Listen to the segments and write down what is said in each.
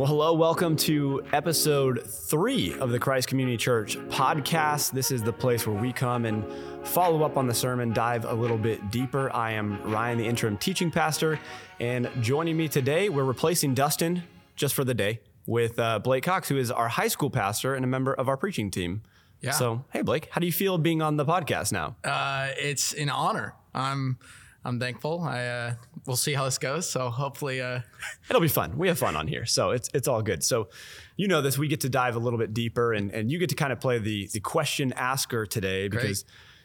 Well, hello, welcome to episode three of the Christ Community Church podcast. This is the place where we come and follow up on the sermon, dive a little bit deeper. I am Ryan, the interim teaching pastor, and joining me today, we're replacing Dustin just for the day with uh, Blake Cox, who is our high school pastor and a member of our preaching team. Yeah. So, hey, Blake, how do you feel being on the podcast now? Uh, it's an honor. I'm I'm thankful. I uh, we'll see how this goes. So hopefully, uh, It'll be fun. We have fun on here, so it's it's all good. So, you know this. We get to dive a little bit deeper, and and you get to kind of play the the question asker today because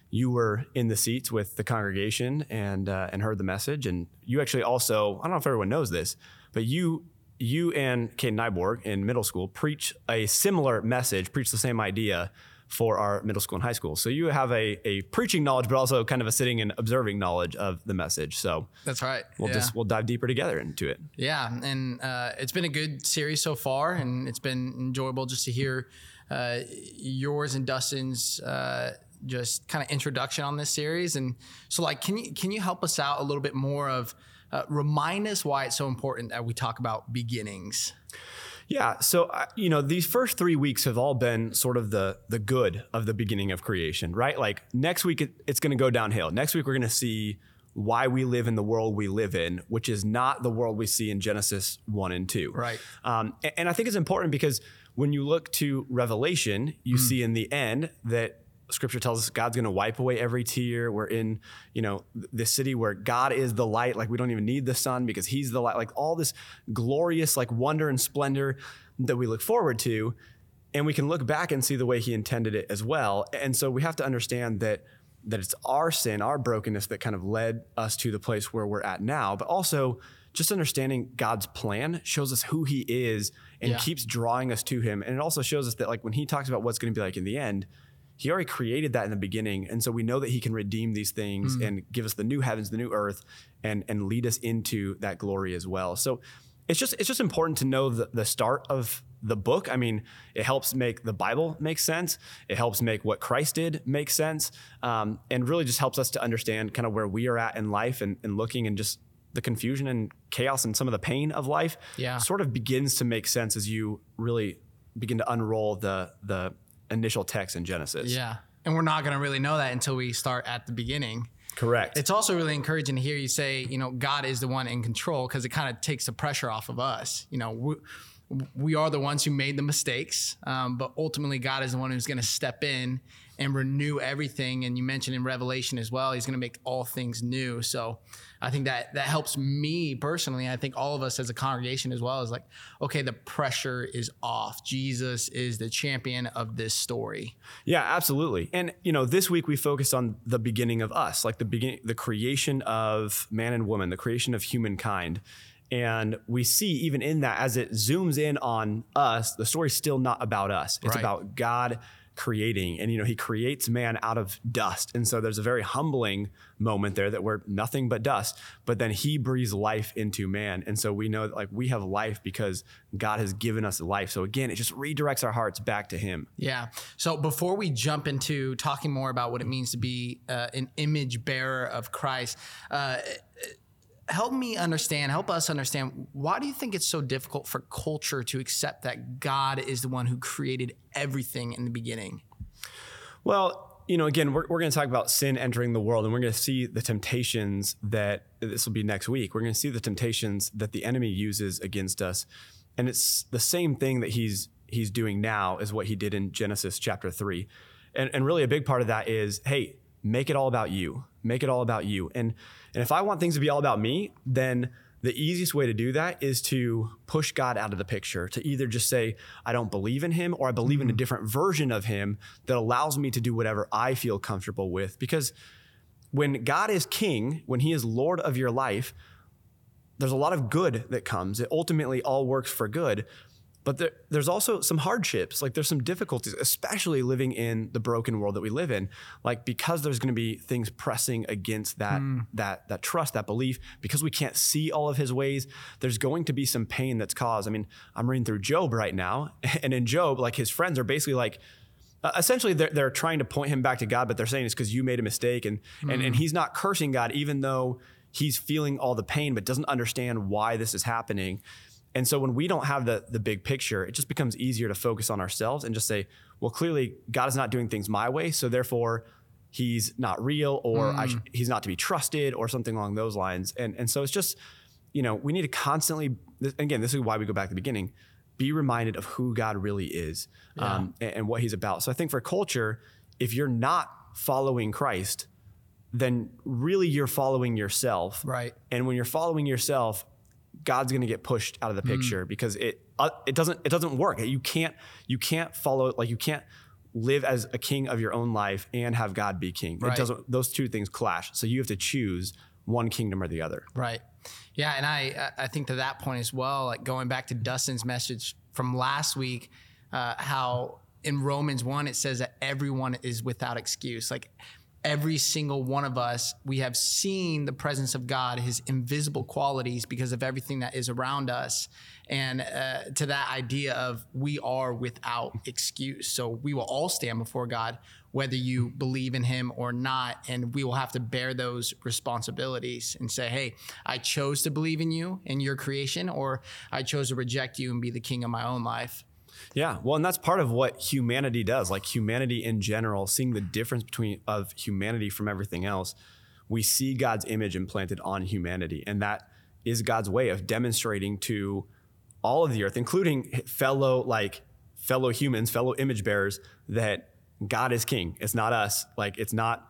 you were in the seats with the congregation and uh, and heard the message, and you actually also I don't know if everyone knows this, but you you and Kate Nyborg in middle school preach a similar message, preach the same idea for our middle school and high school. So you have a, a preaching knowledge, but also kind of a sitting and observing knowledge of the message. So that's right. we'll yeah. just we'll dive deeper together into it. yeah, and uh, it's been a good series so far, and it's been enjoyable just to hear uh, yours and Dustin's. Uh, just kind of introduction on this series, and so like, can you can you help us out a little bit more of uh, remind us why it's so important that we talk about beginnings? Yeah. So, uh, you know, these first three weeks have all been sort of the the good of the beginning of creation, right? Like next week, it, it's going to go downhill. Next week, we're going to see why we live in the world we live in, which is not the world we see in Genesis 1 and 2. Right. Um, and, and I think it's important because when you look to Revelation, you see in the end that scripture tells us God's going to wipe away every tear. We're in, you know, this city where God is the light. Like we don't even need the sun because he's the light. Like all this glorious like wonder and splendor that we look forward to. And we can look back and see the way he intended it as well. And so we have to understand that that it's our sin, our brokenness that kind of led us to the place where we're at now, but also just understanding God's plan shows us who he is and Yeah. keeps drawing us to him. And it also shows us that like when he talks about what's going to be like in the end, he already created that in the beginning. And so we know that he can redeem these things and give us the new heavens, the new earth, and and lead us into that glory as well. So it's just it's just important to know the, the start of the book. I mean, it helps make the Bible make sense. It helps make what Christ did make sense, um, and really just helps us to understand kind of where we are at in life and, and looking and just the confusion and chaos and some of the pain of life. Yeah. sort of begins to make sense as you really begin to unroll the the initial text in Genesis. Yeah, and we're not going to really know that until we start at the beginning. correct. It's also really encouraging to hear you say, you know, God is the one in control because it kind of takes the pressure off of us. You know, we, we are the ones who made the mistakes, um, but ultimately God is the one who's going to step in and renew everything. And you mentioned in Revelation as well, He's going to make all things new. So I think that that helps me personally. I think all of us as a congregation as well is like, okay, the pressure is off. Jesus is the champion of this story. Yeah, absolutely. And you know, this week we focused on the beginning of us, like the beginning, the creation of man and woman, the creation of humankind. And we see even in that as it zooms in on us, the story's still not about us. It's Right. about God creating. And you know, he creates man out of dust. And so there's a very humbling moment there that we're nothing but dust, but then he breathes life into man. And so we know that like we have life because God has given us life. So again, it just redirects our hearts back to him. Yeah. So before we jump into talking more about what it means to be uh, an image bearer of Christ, uh, help me understand, help us understand, why do you think it's so difficult for culture to accept that God is the one who created everything in the beginning? Well, you know, again, we're, we're going to talk about sin entering the world, and we're going to see the temptations that this will be next week. We're going to see the temptations that the enemy uses against us, and it's the same thing that he's he's doing now as what he did in Genesis chapter three, and and really a big part of that is, hey, make it all about you, make it all about you, and and if I want things to be all about me, then the easiest way to do that is to push God out of the picture, to either just say, I don't believe in him, or I believe in a mm-hmm. different version of him that allows me to do whatever I feel comfortable with. Because when God is king, when he is Lord of your life, there's a lot of good that comes. It ultimately all works for good. But there, there's also some hardships, like there's some difficulties, especially living in the broken world that we live in. Like because there's going to be things pressing against that that that trust, that belief, because we can't see all of His ways. There's going to be some pain that's caused. I mean, I'm reading through Job right now, and in Job, like his friends are basically like, uh, essentially they're, they're trying to point him back to God, but they're saying it's because you made a mistake, and and and he's not cursing God, even though he's feeling all the pain, but doesn't understand why this is happening. And so when we don't have the the big picture, it just becomes easier to focus on ourselves and just say, well, clearly God is not doing things my way, so therefore he's not real or sh- Mm. he's not to be trusted or something along those lines. And and so it's just you know, we need to constantly again, this is why we go back to the beginning, be reminded of who God really is um, and, and what he's about. So I think for culture, if you're not following Christ, then really you're following yourself. Right. And when you're following yourself, God's going to get pushed out of the Mm. picture because it uh, it doesn't it doesn't work. You can't you can't follow like you can't live as a king of your own life and have God be king. Right. It doesn't those two things clash. So you have to choose one kingdom or the other. Right. Yeah, and I I think to that point as well, like going back to Dustin's message from last week, uh, how in Romans one it says that everyone is without excuse. Like every single one of us, we have seen the presence of God, His invisible qualities, because of everything that is around us, and uh, to that idea of we are without excuse. So we will all stand before God, whether you believe in Him or not, and we will have to bear those responsibilities and say, "Hey, I chose to believe in you and your creation, or I chose to reject you and be the king of my own life." Yeah, well, and that's part of what humanity does. Like humanity in general, seeing the difference between of humanity from everything else, we see God's image implanted on humanity, and that is God's way of demonstrating to all of the earth, including fellow like fellow humans, fellow image bearers, that God is king. It's not us. Like it's not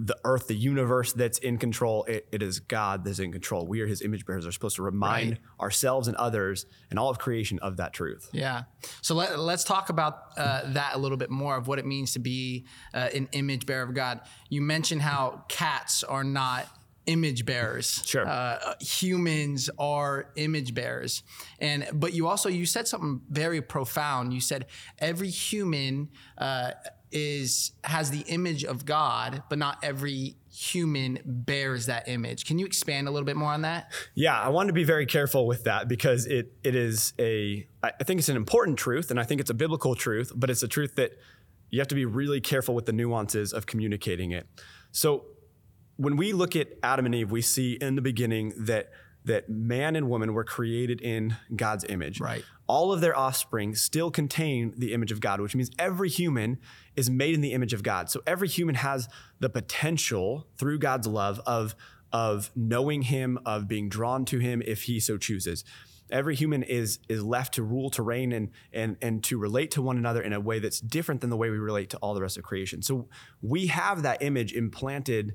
the earth, the universe that's in control. It, it is God that's in control. We are His image bearers. We're supposed to remind Right. ourselves and others and all of creation of that truth. Yeah. So let, let's talk about uh, that a little bit more of what it means to be uh, an image bearer of God. You mentioned how cats are not image bearers. Sure. Uh, humans are image bearers. And but you also you said something very profound. You said every human uh, is has the image of God, but not every human bears that image. Can you expand a little bit more on that? Yeah, I want to be very careful with that because it it is a I think it's an important truth and I think it's a biblical truth, but it's a truth that you have to be really careful with the nuances of communicating it. So when we look at Adam and Eve, we see in the beginning that that man and woman were created in God's image. Right. All of their offspring still contain the image of God, which means every human is made in the image of God. So every human has the potential through God's love of of knowing him, of being drawn to him if he so chooses. Every human is is left to rule, to reign, and and and to relate to one another in a way that's different than the way we relate to all the rest of creation. So we have that image implanted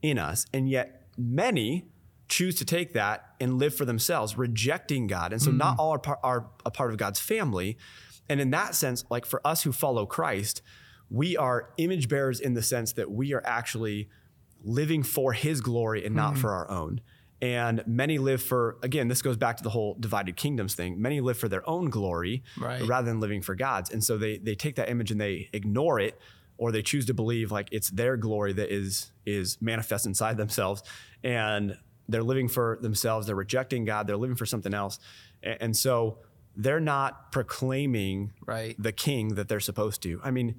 in us, and yet many choose to take that and live for themselves, rejecting God. And so mm-hmm. not all are, par- are a part of God's family. And in that sense, like for us who follow Christ, we are image bearers in the sense that we are actually living for his glory and not mm-hmm. for our own. And many live for, again, this goes back to the whole divided kingdoms thing. Many live for their own glory Right. rather than living for God's. And so they they take that image and they ignore it or they choose to believe like it's their glory that is is manifest inside themselves and they're living for themselves they're rejecting god they're living for something else A- and, so they're not proclaiming Right. the king that they're supposed to i mean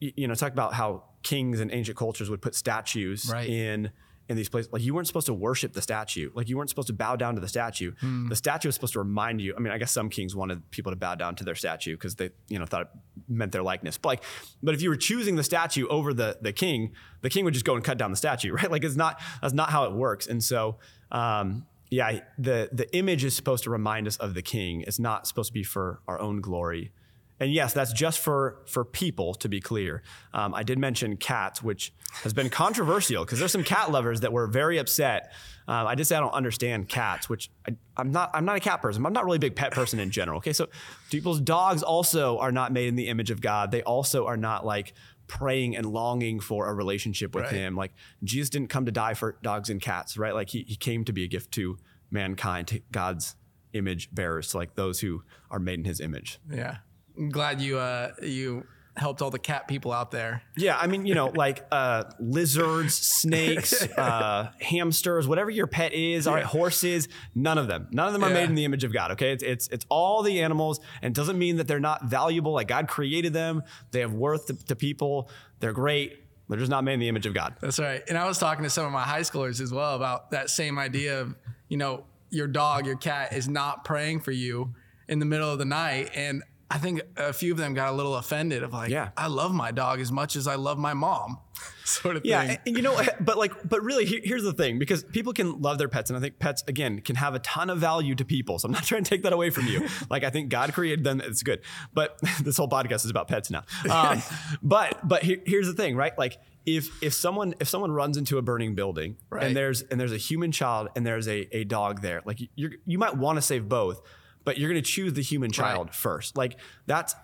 y- you know talk about how kings in ancient cultures would put statues Right. in in these places. Like you weren't supposed to worship the statue. Like you weren't supposed to bow down to the statue. Hmm. the statue was supposed to remind you. I mean i guess some kings wanted people to bow down to their statue because they you know thought it meant their likeness. But like but if you were choosing the statue over the the king the king would just go and cut down the statue right? Like it's not that's not how it works. And so um yeah the the image is supposed to remind us of the king. It's not supposed to be for our own glory and yes, that's just for for people to be clear. Um, I did mention cats, which has been controversial because there's some cat lovers that were very upset. Um, I just say I don't understand cats, which I, I'm not. I'm not a cat person. I'm not really a big pet person in general. Okay, so people's dogs also are not made in the image of God. They also are not like praying and longing for a relationship with Right. Him. Like Jesus didn't come to die for dogs and cats, right? Like He He came to be a gift to mankind, to God's image bearers, to like those who are made in His image. Yeah. I'm glad you uh you helped all the cat people out there. Yeah, I mean, you know, like uh, lizards, snakes, uh, hamsters, whatever your pet is. All right, horses. None of them. None of them are Yeah. made in the image of God. Okay, it's it's it's all the animals, and it doesn't mean that they're not valuable. Like God created them. They have worth to, to people. They're great. They're just not made in the image of God. That's right. And I was talking to some of my high schoolers as well about that same idea of, you know, your dog, your cat is not praying for you in the middle of the night. And I think a few of them got a little offended of like, Yeah. I love my dog as much as I love my mom, sort of Yeah, thing. and, and you know, but like, but really, here's the thing: because people can love their pets, and I think pets again can have a ton of value to people. So I'm not trying to take that away from you. like, I think God created them; it's good. But this whole podcast is about pets now. Um, but but here, here's the thing, right? Like, if if someone if someone runs into a burning building Right. and there's and there's a human child and there's a a dog there, like you you might want to save both, but you're going to choose the human child first. Like that's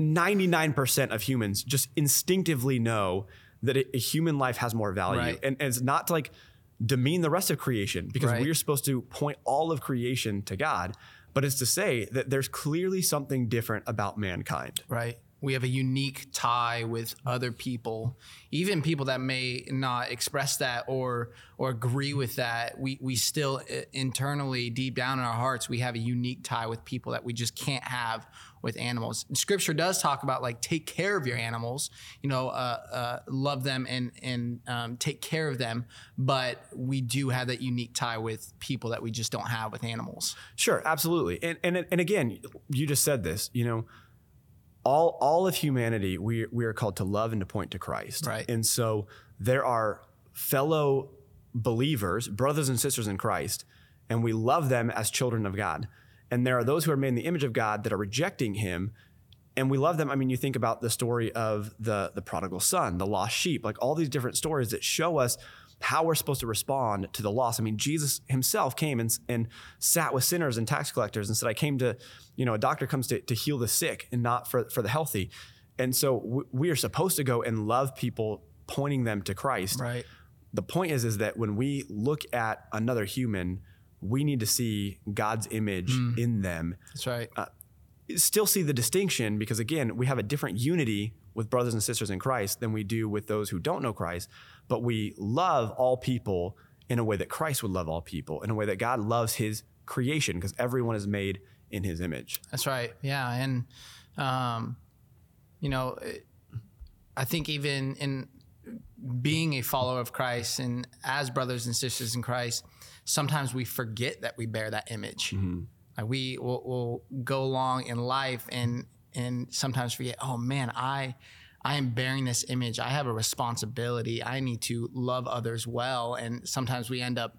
99% of humans just instinctively know that a, a human life has more value. Right. And, and it's not to like demean the rest of creation because Right. we're supposed to point all of creation to God, but it's to say that there's clearly something different about mankind. Right. We have a unique tie with other people, even people that may not express that or or agree with that. We we still uh, internally, deep down in our hearts, we have a unique tie with people that we just can't have with animals. And scripture does talk about like take care of your animals, you know, uh, uh, love them and and um, take care of them. But we do have that unique tie with people that we just don't have with animals. Sure, absolutely. And and and again, you just said this, you know, all all of humanity we we are called to love and to point to Christ. Right. And so there are fellow believers, brothers and sisters in Christ, and we love them as children of God. And there are those who are made in the image of God that are rejecting him and we love them. I mean, you think about the story of the the prodigal son, the lost sheep, like all these different stories that show us how we're supposed to respond to the loss. I mean, Jesus himself came and, and sat with sinners and tax collectors and said, I came to, you know, a doctor comes to, to heal the sick and not for, for the healthy. And so w- we are supposed to go and love people, pointing them to Christ. Right. The point is, is that when we look at another human, we need to see God's image mm. in them That's right. Uh, still see the distinction because again we have a different unity with brothers and sisters in christ than we do with those who don't know christ but we love all people in a way that christ would love all people in a way that god loves his creation because everyone is made in his image That's right. Yeah, and um, you know, it- I think even in being a follower of Christ and as brothers and sisters in Christ, sometimes we forget that we bear that image. Like we will will go along in life and and sometimes forget. Oh man, I. I am bearing this image. I have a responsibility. I need to love others well. And sometimes we end up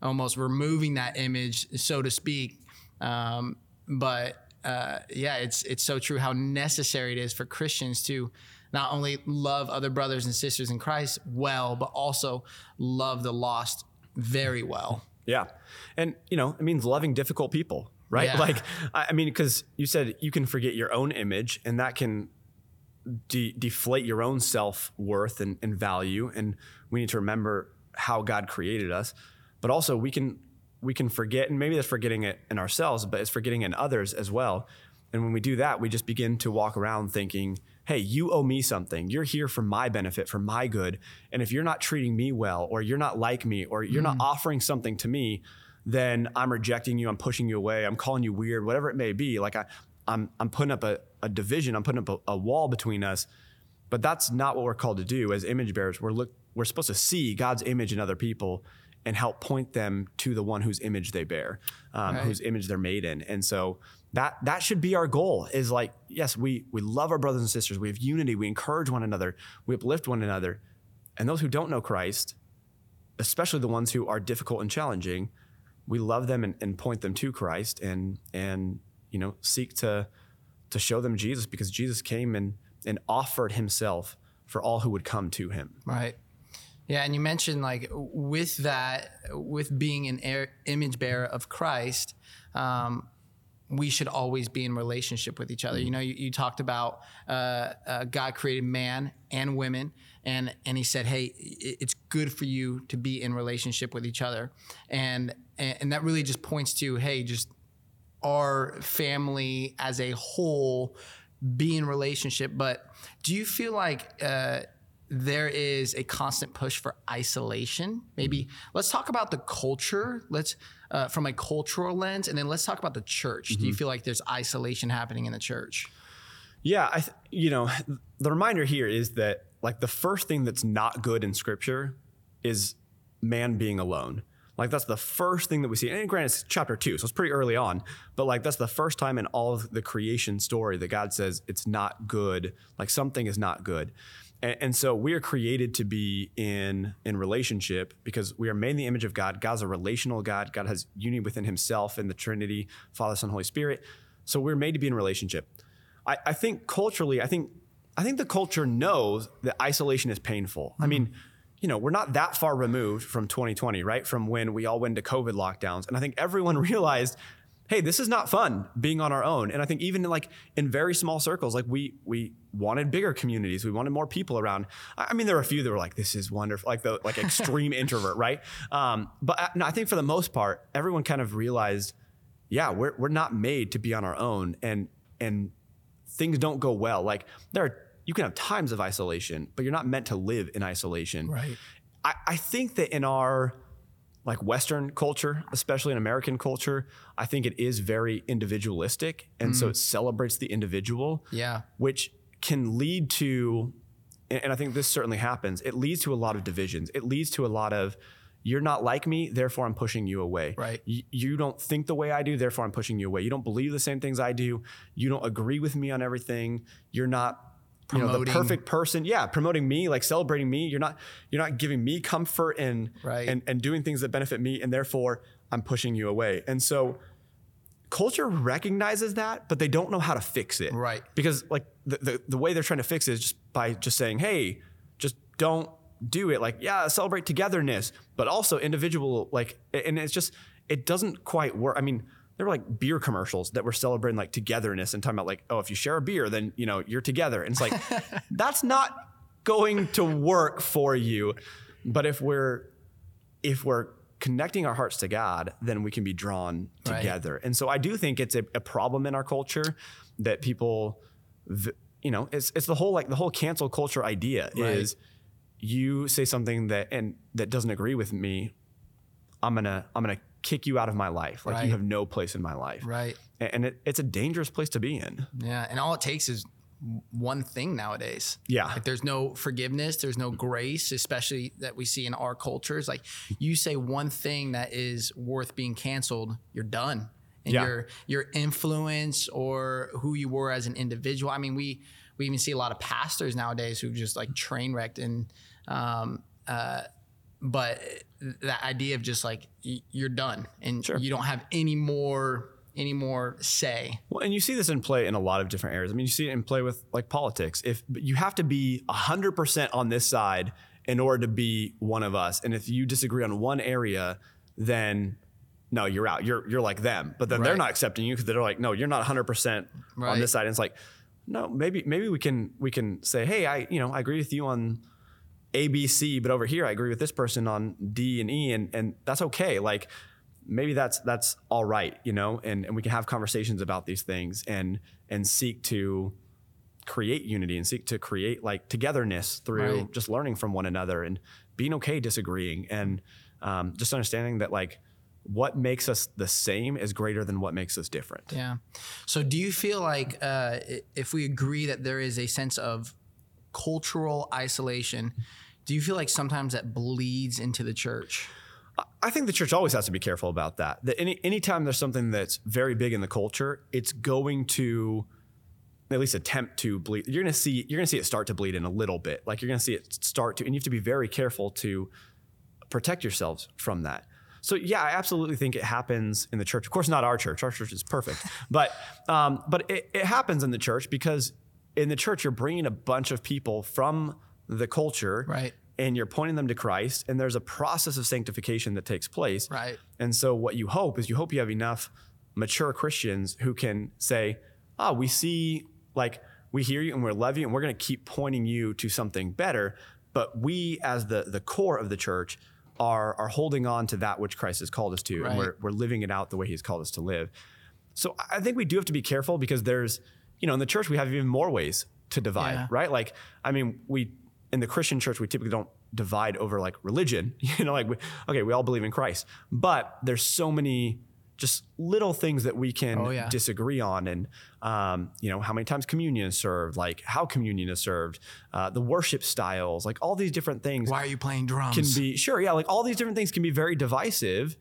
almost removing that image, so to speak, um, but uh, yeah, it's it's so true how necessary it is for Christians to not only love other brothers and sisters in Christ well, but also love the lost very well. yeah and you know it means loving difficult people right Yeah. like i I mean because you said you can forget your own image and that can de- deflate your own self-worth and, and value and we need to remember how god created us. But also we can we can forget and maybe that's forgetting it in ourselves but it's forgetting in others as well. And when we do that we just begin to walk around thinking hey you owe me something. You're here for my benefit for my good. And if you're not treating me well or you're not like me or you're not mm. offering something to me then i'm rejecting you i'm pushing you away i'm calling you weird whatever it may be. Like i i'm, I'm putting up a, a division i'm putting up a, a wall between us but that's not what we're called to do as image bearers. We're look we're supposed to see God's image in other people and help point them to the one whose image they bear, um, Right. whose image they're made in. And so that that should be our goal. Is like yes, we we love our brothers and sisters. We have unity. We encourage one another. We uplift one another. And those who don't know Christ, especially the ones who are difficult and challenging, we love them and, and point them to Christ and and you know seek to to show them Jesus because Jesus came and and offered himself for all who would come to him. Right. Yeah, and you mentioned like with that, with being an air, image bearer of Christ, um, we should always be in relationship with each other. You know, you, you talked about uh, uh, God created man and women, and and He said, "Hey, it's good for you to be in relationship with each other," and and, and that really just points to, hey, just our family as a whole be in relationship. But do you feel like uh, there is a constant push for isolation? Maybe let's talk about the culture. Let's uh, from a cultural lens, and then let's talk about the church. Do you feel like there's isolation happening in the church? Yeah, I th- you know, the reminder here is that like the first thing that's not good in scripture is man being alone. Like that's the first thing that we see. And granted, it's chapter two, so it's pretty early on. But like that's the first time in all of the creation story that God says it's not good. Like something is not good. And, and so we are created to be in in relationship because we are made in the image of God. God's a relational God. God has unity within Himself in the Trinity, Father, Son, Holy Spirit. So we're made to be in relationship. I, I think culturally, I think I think the culture knows that isolation is painful. Mm-hmm. I mean, you know, we're not that far removed from 2020, right? From when we all went to COVID lockdowns. And I think everyone realized, hey, this is not fun being on our own. And I think even in like in very small circles, like we we wanted bigger communities. We wanted more people around. I mean, there were a few that were like, this is wonderful, like the like extreme introvert, right? Um, but I, no, I think for the most part, everyone kind of realized, yeah, we're we're not made to be on our own. And and things don't go well. Like there are you can have times of isolation, but you're not meant to live in isolation. Right. I, I think that in our like Western culture, especially in American culture, I think it is very individualistic. And mm. so it celebrates the individual. Yeah. Which can lead to, and I think this certainly happens, it leads to a lot of divisions. It leads to a lot of, you're not like me, therefore I'm pushing you away. Right. You don't think the way I do, therefore I'm pushing you away. You don't believe the same things I do. You don't agree with me on everything. You're not you know the perfect person. Yeah promoting me like celebrating me. You're not you're not giving me comfort and right. and and doing things that benefit me and therefore i'm pushing you away. And so culture recognizes that but they don't know how to fix it. Right. Because like the, the, the way they're trying to fix it is just by just saying hey just don't do it. Like yeah celebrate togetherness but also individual like and it's just it doesn't quite work. I mean there were like beer commercials that were celebrating like togetherness and talking about like, oh, if you share a beer, then you know you're together. And it's like that's not going to work for you. But if we're if we're connecting our hearts to God, then we can be drawn together. Right. And so I do think it's a, a, problem in our culture that people, you know, it's it's the whole like the whole cancel culture idea right. is you say something that and that doesn't agree with me, I'm gonna I'm gonna kick you out of my life. Like right. you have no place in my life. Right. And it, it's a dangerous place to be in. Yeah. And all it takes is one thing nowadays. Yeah. Like there's no forgiveness, there's no grace, especially that we see in our cultures. Like you say one thing that is worth being canceled, you're done. And yeah. your your influence or who you were as an individual. I mean, we we even see a lot of pastors nowadays who just like train wrecked and um, uh, but that idea of just like you're done and sure. you don't have any more any more say. Well, and you see this in play in a lot of different areas. I mean, you see it in play with like politics. If you have to be 100% on this side in order to be one of us, and if you disagree on one area, then no, you're out. You're you're like them. But then right. they're not accepting you because they're like, no, you're not 100% right. on this side. And it's like, no, maybe maybe we can we can say, hey, I you know I agree with you on a, B, C, but over here I agree with this person on D and E, and and that's okay. Like maybe that's that's all right, you know, and and we can have conversations about these things and and seek to create unity and seek to create like togetherness through right. just learning from one another and being okay disagreeing and um, just understanding that like what makes us the same is greater than what makes us different. Yeah. So do you feel like uh, if we agree that there is a sense of cultural isolation, do you feel like sometimes that bleeds into the church? I think the church always has to be careful about that. That any anytime there's something that's very big in the culture, it's going to at least attempt to bleed. You're gonna see you're gonna see it start to bleed in a little bit. Like you're gonna see it start to, and you have to be very careful to protect yourselves from that. So yeah, I absolutely think it happens in the church. Of course, not our church. Our church is perfect, but um, but it, it happens in the church because in the church you're bringing a bunch of people from the culture. Right. And you're pointing them to Christ, and there's a process of sanctification that takes place. Right. And so, what you hope is you hope you have enough mature Christians who can say, "Ah, oh, we see, like, we hear you, and we love you, and we're going to keep pointing you to something better." But we, as the the core of the church, are are holding on to that which Christ has called us to, right. and we're we're living it out the way He's called us to live. So I think we do have to be careful because there's, you know, in the church we have even more ways to divide, yeah. right? Like, I mean, we in the Christian church, we typically don't divide over like religion. You know, like we, okay, we all believe in Christ, but there's so many just little things that we can Oh, yeah. disagree on and um, you know how many times communion is served like how communion is served uh, the worship styles like all these different things Why are you playing drums? can be sure yeah like all these different things can be very divisive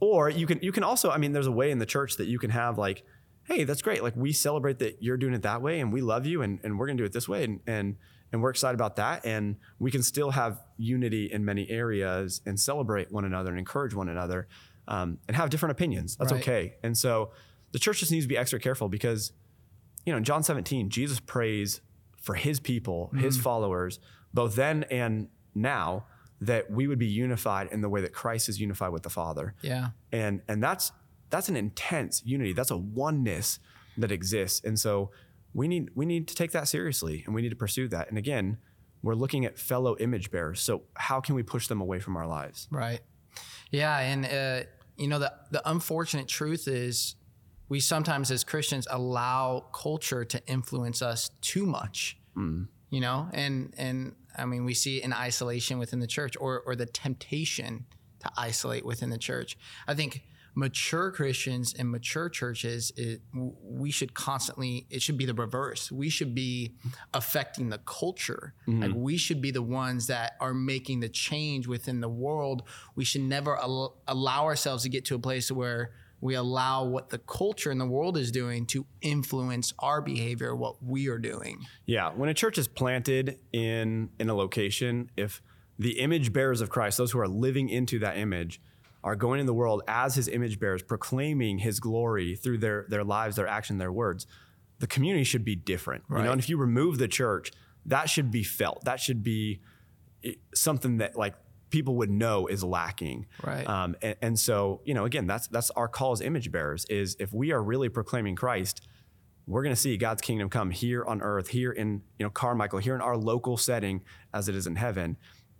or you can you can also i mean there's a way in the church that you can have like hey that's great like we celebrate that you're doing it that way and we love you and, and we're going to do it this way and and and we're excited about that and we can still have unity in many areas and celebrate one another and encourage one another um, and have different opinions that's Right. okay and so the church just needs to be extra careful because you know, in John 17, Jesus prays for his people, his followers, both then and now, that we would be unified in the way that Christ is unified with the Father. yeah. And and that's that's an intense unity. That's a oneness that exists. And so we need we need to take that seriously and we need to pursue that. And again, we're looking at fellow image bearers. So how can we push them away from our lives? Right. Yeah, and uh, you know the the unfortunate truth is we sometimes as Christians allow culture to influence us too much. You know, and and I mean we see it in isolation within the church or or the temptation to isolate within the church. I think mature Christians and mature churches, it, we should constantly, it should be the reverse. We should be affecting the culture. Mm-hmm. Like we should be the ones that are making the change within the world. We should never al- allow ourselves to get to a place where we allow what the culture in the world is doing to influence our behavior, what we are doing. Yeah, when a church is planted in in a location, if the image bearers of Christ, those who are living into that image, are going in the world as his image bearers, proclaiming his glory through their their lives, their action, their words, the community should be different. You know, and if you remove the church, that should be felt. That should be eh, something that like people would know is lacking. Right. Um, and, and so, you know, again, that's that's our call as image bearers is if we are really proclaiming Christ, we're going to see God's kingdom come here on earth, here in you know Carmichael, here in our local setting as it is in heaven,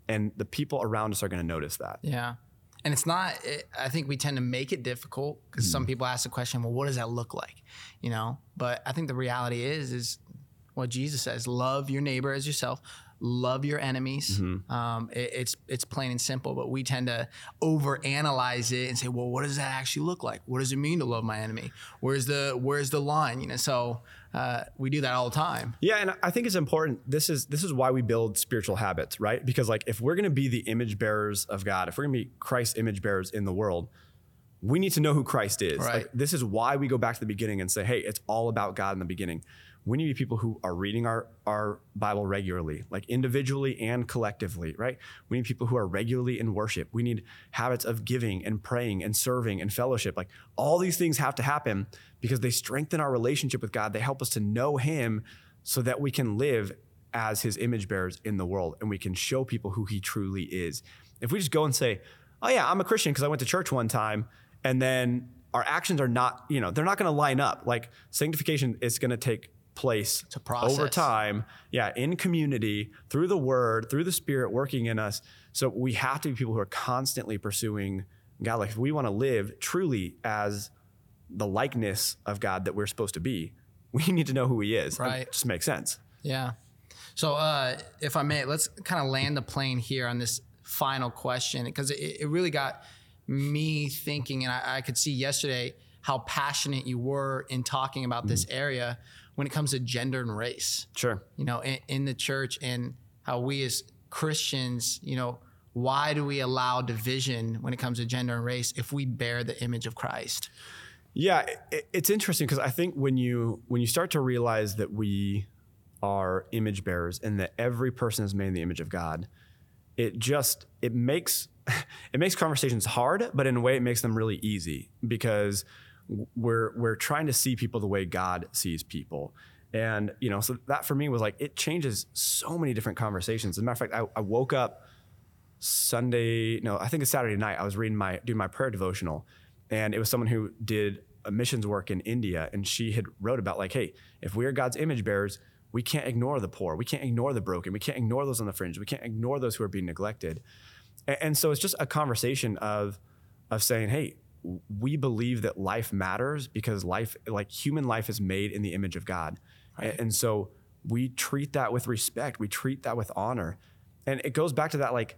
and the people around us are going to notice that. Yeah. And it's not, it, I think we tend to make it difficult because some hmm. people ask the question, well, what does that look like? You know, but I think the reality is, is what Jesus says love your neighbor as yourself, love your enemies. Mm-hmm. Um, it, it's, it's plain and simple, but we tend to overanalyze it and say, well, what does that actually look like? What does it mean to love my enemy? Where's the, where's the line? You know, so uh, we do that all the time. Yeah, and I think it's important. This is this is why we build spiritual habits, right? Because like if we're going to be the image bearers of God, if we're going to be Christ's image bearers in the world, we need to know who Christ is. Right. Like, this is why we go back to the beginning and say, hey, it's all about God in the beginning. We need people who are reading our, our Bible regularly, like individually and collectively, right? We need people who are regularly in worship. We need habits of giving and praying and serving and fellowship. Like all these things have to happen because they strengthen our relationship with God. They help us to know Him so that we can live as His image bearers in the world and we can show people who He truly is. If we just go and say, oh, yeah, I'm a Christian because I went to church one time, and then our actions are not, you know, they're not going to line up. Like sanctification is going to take place to process. over time. Yeah, in community, through the word, through the spirit working in us. So we have to be people who are constantly pursuing God. Like if we want to live truly as the likeness of God that we're supposed to be, we need to know who he is. Right. It just makes sense. Yeah. So, uh, if I may, let's kind of land the plane here on this final question because it, it really got me thinking, and I, I could see yesterday how passionate you were in talking about this mm-hmm. area when it comes to gender and race. Sure. You know, in, in the church and how we as Christians, you know, why do we allow division when it comes to gender and race if we bear the image of Christ? Yeah, it, it's interesting because I think when you when you start to realize that we are image bearers and that every person is made in the image of God, it just it makes it makes conversations hard, but in a way it makes them really easy because we're we're trying to see people the way God sees people. And you know, so that for me was like it changes so many different conversations. As a matter of fact, I, I woke up Sunday, no, I think it's Saturday night. I was reading my doing my prayer devotional, and it was someone who did a missions work in India, and she had wrote about like, hey, if we are God's image bearers, we can't ignore the poor, we can't ignore the broken, we can't ignore those on the fringe, we can't ignore those who are being neglected, and, and so it's just a conversation of of saying, hey, we believe that life matters because life, like human life, is made in the image of God, and, and so we treat that with respect, we treat that with honor, and it goes back to that like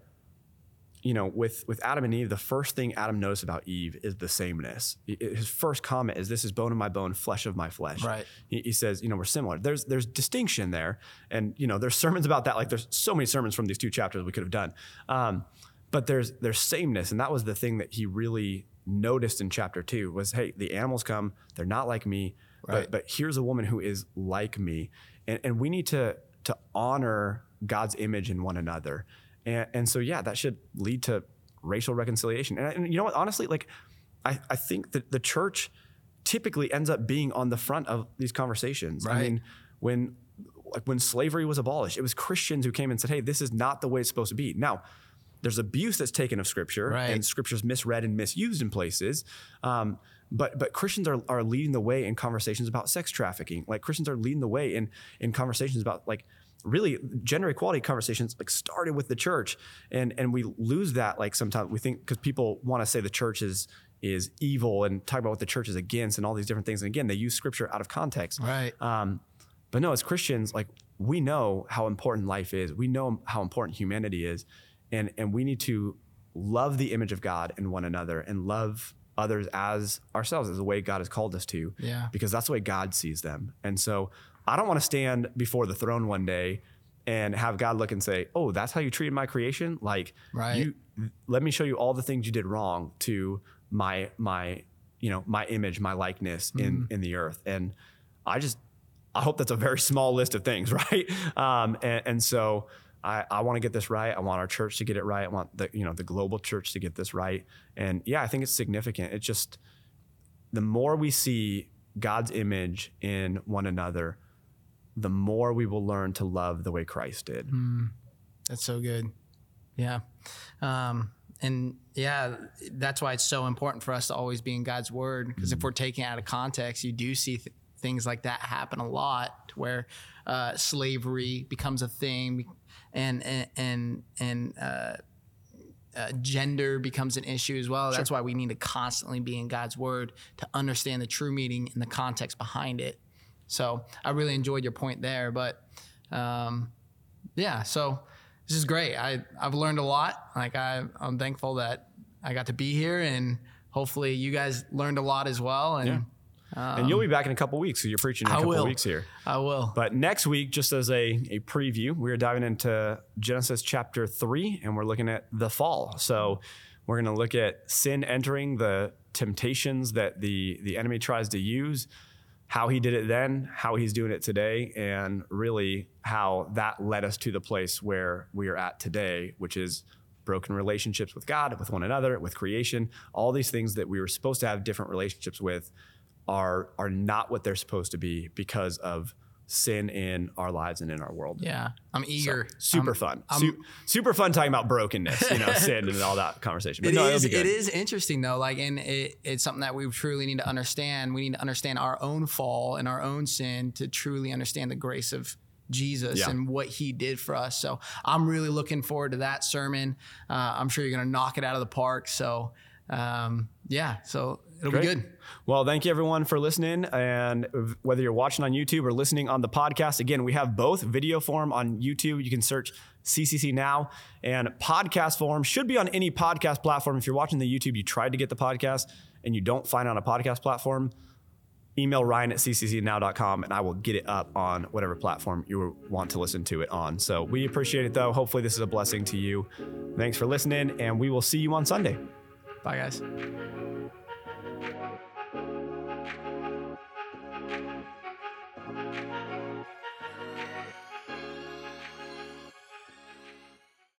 you know, with with Adam and Eve, the first thing Adam knows about Eve is the sameness. His first comment is, "This is bone of my bone, flesh of my flesh." Right. He, he says, you know, we're similar. There's there's distinction there, and you know, there's sermons about that. Like there's so many sermons from these two chapters we could have done, um, but there's there's sameness, and that was the thing that he really noticed in chapter two was, hey, the animals come, they're not like me, Right. but but here's a woman who is like me, and and we need to to honor God's image in one another. And, and so, yeah, that should lead to racial reconciliation. And, and you know what? Honestly, like, I, I think that the church typically ends up being on the front of these conversations. I mean, when like when slavery was abolished, it was Christians who came and said, "Hey, this is not the way it's supposed to be." Now, there's abuse that's taken of Scripture, Right. and Scripture's misread and misused in places. Um, but but Christians are, are leading the way in conversations about sex trafficking. Like Christians are leading the way in in conversations about like really gender equality conversations like started with the church and and we lose that like sometimes we think because people want to say the church is is evil and talk about what the church is against and all these different things and again they use scripture out of context Right. um, but no, as Christians, like we know how important life is. We know how important humanity is, and and we need to love the image of God in one another and love others as ourselves, as the way God has called us to. Yeah. Because that's the way God sees them. And so I don't want to stand before the throne one day and have God look and say, "Oh, that's how you treated my creation." Like, Right. you let me show you all the things you did wrong to my my you know my image, my likeness in in the earth. And I just I hope that's a very small list of things, right? Um, and, and so I, I want to get this right. I want our church to get it right. I want the you know the global church to get this right. And yeah, I think it's significant. It's just the more we see God's image in one another, the more we will learn to love the way Christ did. That's so good. Yeah. Um, and yeah, that's why it's so important for us to always be in God's word. Because if we're taking out of context, you do see th- things like that happen a lot where uh, slavery becomes a thing and, and, and, and uh, uh, gender becomes an issue as well. That's why we need to constantly be in God's word to understand the true meaning and the context behind it. So I really enjoyed your point there, but um, yeah, so this is great. I I've learned a lot. Like I I'm thankful that I got to be here, and hopefully you guys learned a lot as well. And and you'll be um, back in a couple weeks, so you're preaching in a I couple will. weeks here. I will. But next week, just as a, a preview, we're diving into Genesis chapter three, and we're looking at the fall. So we're going to look at sin entering, the temptations that the the enemy tries to use, how he did it then, how he's doing it today, and really how that led us to the place where we are at today, which is broken relationships with God, with one another, with creation. All these things that we were supposed to have different relationships with are are not what they're supposed to be because of sin in our lives and in our world. yeah, I'm eager. Super I'm- fun. I'm- Su- super fun talking about brokenness, you know, sin and all that conversation. But It no, is. It is interesting though. Like, and it, it's something that we truly need to understand. We need to understand our own fall and our own sin to truly understand the grace of Jesus Yeah. and what He did for us. So I'm really looking forward to that sermon. Uh, I'm sure you're going to knock it out of the park. So um, yeah, so it'll Great. be good. Well, thank you everyone for listening. And whether you're watching on YouTube or listening on the podcast, again, we have both video form on YouTube. You can search CCC Now, and podcast form should be on any podcast platform. If you're watching the YouTube, you tried to get the podcast and you don't find it on a podcast platform, email Ryan at cccnow.com and I will get it up on whatever platform you want to listen to it on. So we appreciate it though. Hopefully, this is a blessing to you. Thanks for listening, and we will see you on Sunday. Bye, guys.